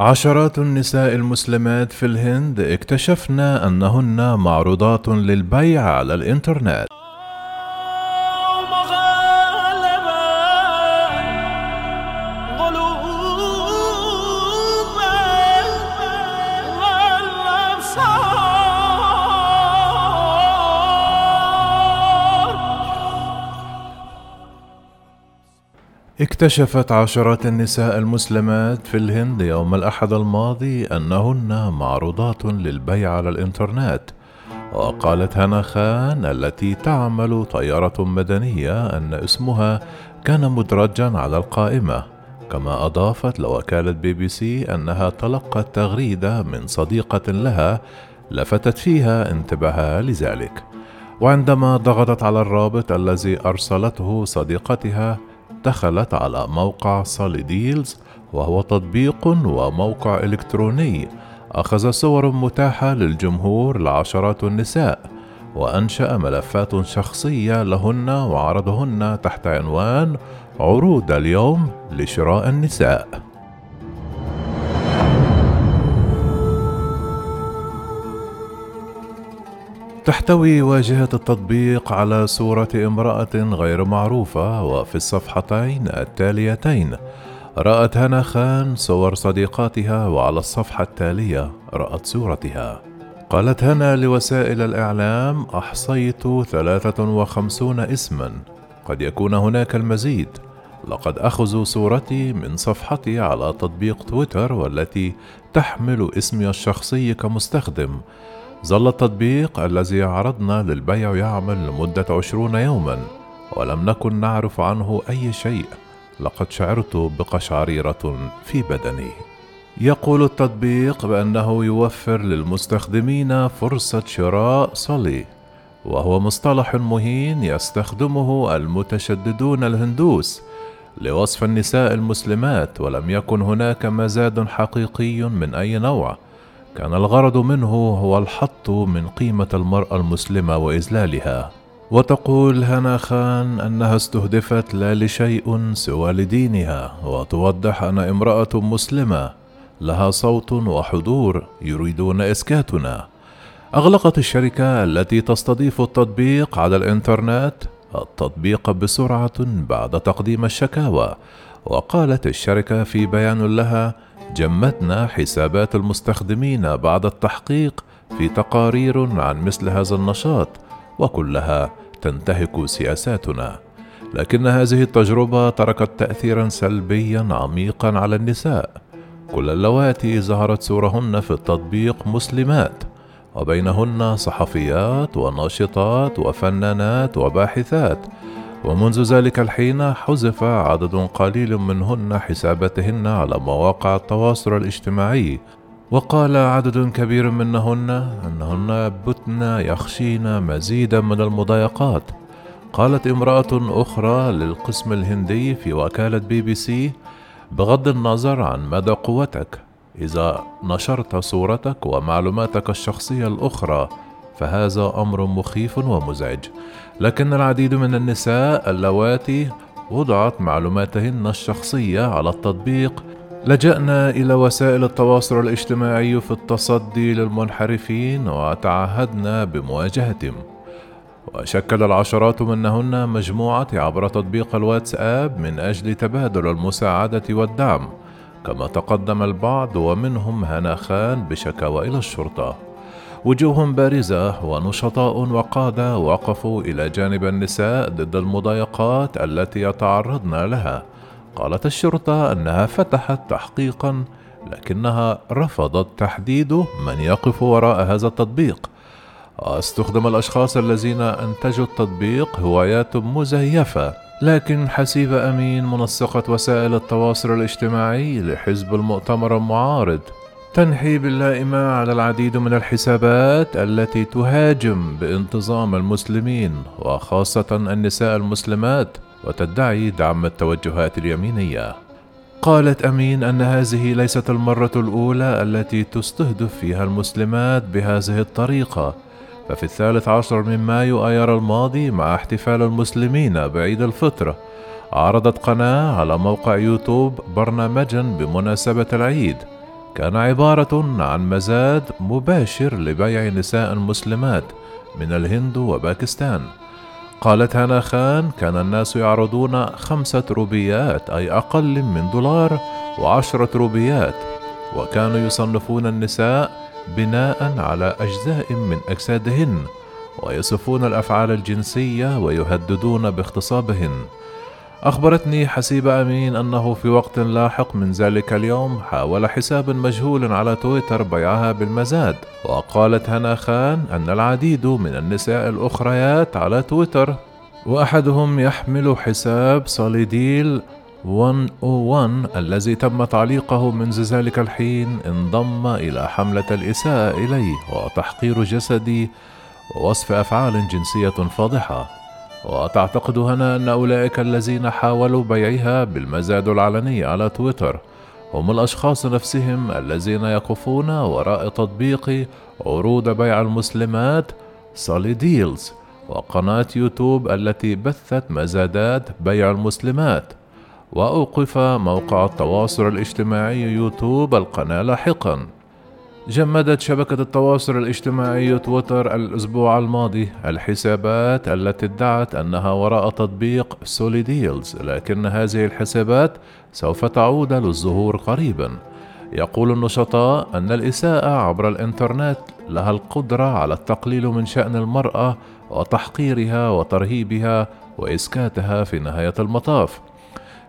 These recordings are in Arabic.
عشرات النساء المسلمات في الهند اكتشفن أنهن معروضات للبيع على الإنترنت. اكتشفت عشرات النساء المسلمات في الهند يوم الأحد الماضي أنهن معروضات للبيع على الإنترنت. وقالت هناء خان التي تعمل طيارة مدنية أن اسمها كان مدرجا على القائمة. كما أضافت لوكالة بي بي سي أنها تلقت تغريدة من صديقة لها لفتت فيها انتباهها لذلك. وعندما ضغطت على الرابط الذي أرسلته صديقتها دخلت على موقع صالي ديلز وهو تطبيق وموقع إلكتروني. أخذ صور متاحة للجمهور لعشرات النساء وأنشأ ملفات شخصية لهن وعرضهن تحت عنوان عروض اليوم لشراء النساء. تحتوي واجهة التطبيق على صورة امرأة غير معروفة وفي الصفحتين التاليتين. رأت هنا خان صور صديقاتها وعلى الصفحة التالية رأت صورتها. قالت هنا لوسائل الإعلام أحصيت ثلاثة وخمسون اسما. قد يكون هناك المزيد. لقد أخذوا صورتي من صفحتي على تطبيق تويتر والتي تحمل اسمي الشخصي كمستخدم. ظل التطبيق الذي عرضنا للبيع يعمل لمدة عشرون يوما ولم نكن نعرف عنه أي شيء. لقد شعرت بقشعريرة في بدني. يقول التطبيق بأنه يوفر للمستخدمين فرصة شراء صلي وهو مصطلح مهين يستخدمه المتشددون الهندوس لوصف النساء المسلمات ولم يكن هناك مزاد حقيقي من أي نوع. كان الغرض منه هو الحط من قيمة المرأة المسلمة وإذلالها وتقول هنا خان أنها استهدفت لا لشيء سوى لدينها وتوضح أن امرأة مسلمة لها صوت وحضور يريدون إسكاتنا. أغلقت الشركة التي تستضيف التطبيق على الإنترنت التطبيق بسرعة بعد تقديم الشكاوى. وقالت الشركة في بيان لها جمدنا حسابات المستخدمين بعد التحقيق في تقارير عن مثل هذا النشاط وكلها تنتهك سياساتنا. لكن هذه التجربة تركت تاثيرا سلبيا عميقا على النساء. كل اللواتي ظهرت صورهن في التطبيق مسلمات وبينهن صحفيات وناشطات وفنانات وباحثات ومنذ ذلك الحين حذف عدد قليل منهن حساباتهن على مواقع التواصل الاجتماعي. وقال عدد كبير منهن أنهن بتن يخشين مزيدا من المضايقات. قالت امرأة أخرى للقسم الهندي في وكالة بي بي سي بغض النظر عن مدى قوتك إذا نشرت صورتك ومعلوماتك الشخصية الأخرى فهذا أمر مخيف ومزعج. لكن العديد من النساء اللواتي وضعت معلوماتهن الشخصية على التطبيق. لجأنا إلى وسائل التواصل الاجتماعي في التصدي للمنحرفين وتعهدنا بمواجهتهم. وشكل العشرات منهن مجموعة عبر تطبيق الواتساب من أجل تبادل المساعدة والدعم. كما تقدم البعض ومنهم هنا خان بشكاوى إلى الشرطة. وجوه بارزة ونشطاء وقادة وقفوا إلى جانب النساء ضد المضايقات التي يتعرضن لها. قالت الشرطة أنها فتحت تحقيقا لكنها رفضت تحديد من يقف وراء هذا التطبيق. أستخدم الأشخاص الذين أنتجوا التطبيق هوايات مزيفة لكن حسيب أمين منسقة وسائل التواصل الاجتماعي لحزب المؤتمر المعارض تنحي باللائمة على العديد من الحسابات التي تهاجم بانتظام المسلمين وخاصة النساء المسلمات وتدعي دعم التوجهات اليمينية. قالت أمين أن هذه ليست المرة الأولى التي تستهدف فيها المسلمات بهذه الطريقة، ففي الثالث عشر من مايو آيار الماضي مع احتفال المسلمين بعيد الفطر، عرضت قناة على موقع يوتيوب برنامجا بمناسبة العيد، كان عبارة عن مزاد مباشر لبيع نساء مسلمات من الهند وباكستان. قالت هانا خان كان الناس يعرضون خمسة روبيات أي أقل من دولار وعشرة روبيات وكانوا يصنفون النساء بناء على أجزاء من أجسادهن ويصفون الأفعال الجنسية ويهددون باغتصابهن أخبرتني حسيبة أمين أنه في وقت لاحق من ذلك اليوم حاول حساب مجهول على تويتر بيعها بالمزاد وقالت هنا خان أن العديد من النساء الأخريات على تويتر وأحدهم يحمل حساب صاليديل 101 الذي تم تعليقه منذ ذلك الحين انضم إلى حملة الإساءة إليه وتحقير جسدي ووصف أفعال جنسية فاضحة. وتعتقد هنا أن أولئك الذين حاولوا بيعها بالمزاد العلني على تويتر هم الأشخاص نفسهم الذين يقفون وراء تطبيق عروض بيع المسلمات سولي ديلز وقناة يوتيوب التي بثت مزادات بيع المسلمات. وأوقف موقع التواصل الاجتماعي يوتيوب القناة لاحقا. جمدت شبكة التواصل الاجتماعي تويتر الأسبوع الماضي. الحسابات التي ادعت أنها وراء تطبيق سولي ديلز لكن هذه الحسابات سوف تعود للظهور قريبا. يقول النشطاء أن الإساءة عبر الإنترنت لها القدرة على التقليل من شأن المرأة وتحقيرها وترهيبها وإسكاتها في نهاية المطاف.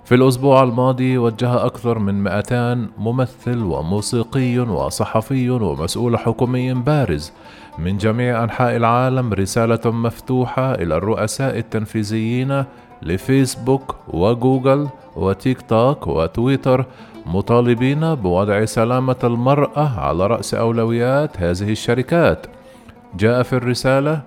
في الأسبوع الماضي وجه أكثر من 200 ممثل وموسيقي وصحفي ومسؤول حكومي بارز من جميع أنحاء العالم رسالة مفتوحة إلى الرؤساء التنفيذيين لفيسبوك وجوجل وتيك توك وتويتر مطالبين بوضع سلامة المرأة على رأس أولويات هذه الشركات. جاء في الرسالة: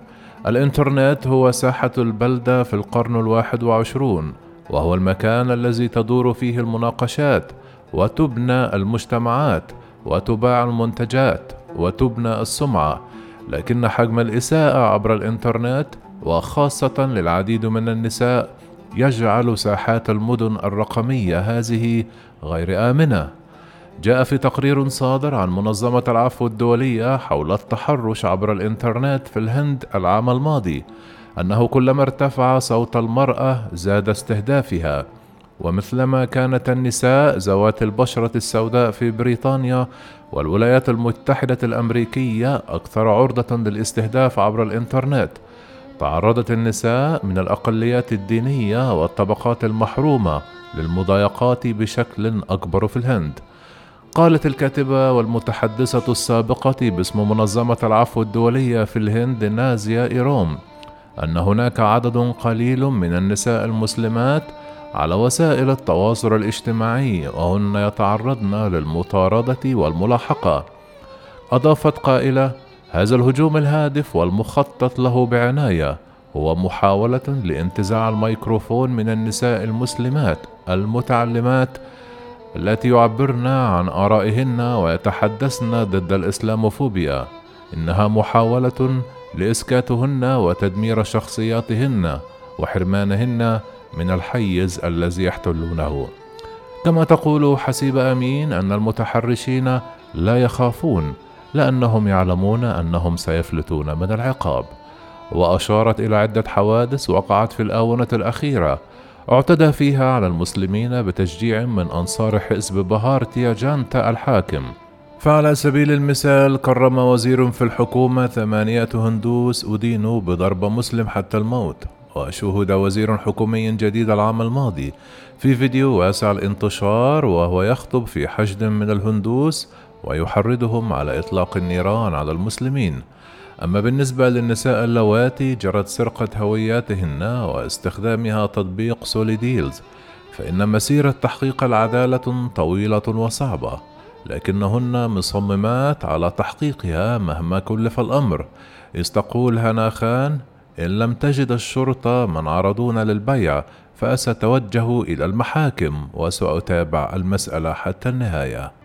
الإنترنت هو ساحة البلدة في القرن الواحد وعشرون وهو المكان الذي تدور فيه المناقشات وتبنى المجتمعات وتباع المنتجات وتبنى السمعة. لكن حجم الإساءة عبر الإنترنت وخاصة للعديد من النساء يجعل ساحات المدن الرقمية هذه غير آمنة. جاء في تقرير صادر عن منظمة العفو الدولية حول التحرش عبر الإنترنت في الهند العام الماضي. أنه كلما ارتفع صوت المرأة زاد استهدافها ومثلما كانت النساء ذوات البشرة السوداء في بريطانيا والولايات المتحدة الأمريكية أكثر عرضة للاستهداف عبر الإنترنت. تعرضت النساء من الأقليات الدينية والطبقات المحرومة للمضايقات بشكل أكبر في الهند. قالت الكاتبة والمتحدثة السابقة باسم منظمة العفو الدولية في الهند نازيا إيروم أن هناك عدد قليل من النساء المسلمات على وسائل التواصل الاجتماعي وهن يتعرضن للمطاردة والملاحقة. أضافت قائلة: هذا الهجوم الهادف والمخطط له بعناية هو محاولة لانتزاع الميكروفون من النساء المسلمات المتعلمات التي يعبرن عن آرائهن ويتحدثن ضد الإسلاموفوبيا. إنها محاولة لإسكاتهن وتدمير شخصياتهن وحرمانهن من الحيز الذي يحتلونه. كما تقول حسيبة أمين أن المتحرشين لا يخافون لأنهم يعلمون أنهم سيفلتون من العقاب. وأشارت إلى عدة حوادث وقعت في الآونة الأخيرة. اعتدى فيها على المسلمين بتشجيع من أنصار حزب بهارتيا جانتا الحاكم. فعلى سبيل المثال كرم وزير في الحكومة ثمانية هندوس أدينوا بضرب مسلم حتى الموت وشوهد وزير حكومي جديد العام الماضي. في فيديو واسع الانتشار وهو يخطب في حشد من الهندوس ويحرضهم على إطلاق النيران على المسلمين. أما بالنسبة للنساء اللواتي جرت سرقة هوياتهن واستخدمها تطبيق سوليديلز فإن مسيرة تحقيق العدالة طويلة وصعبة. لكنهن مصممات على تحقيقها مهما كلف الأمر. إذ تقول هنا خان إن لم تجد الشرطة من عرضون للبيع فأستوجه إلى المحاكم وسأتابع المسألة حتى النهاية.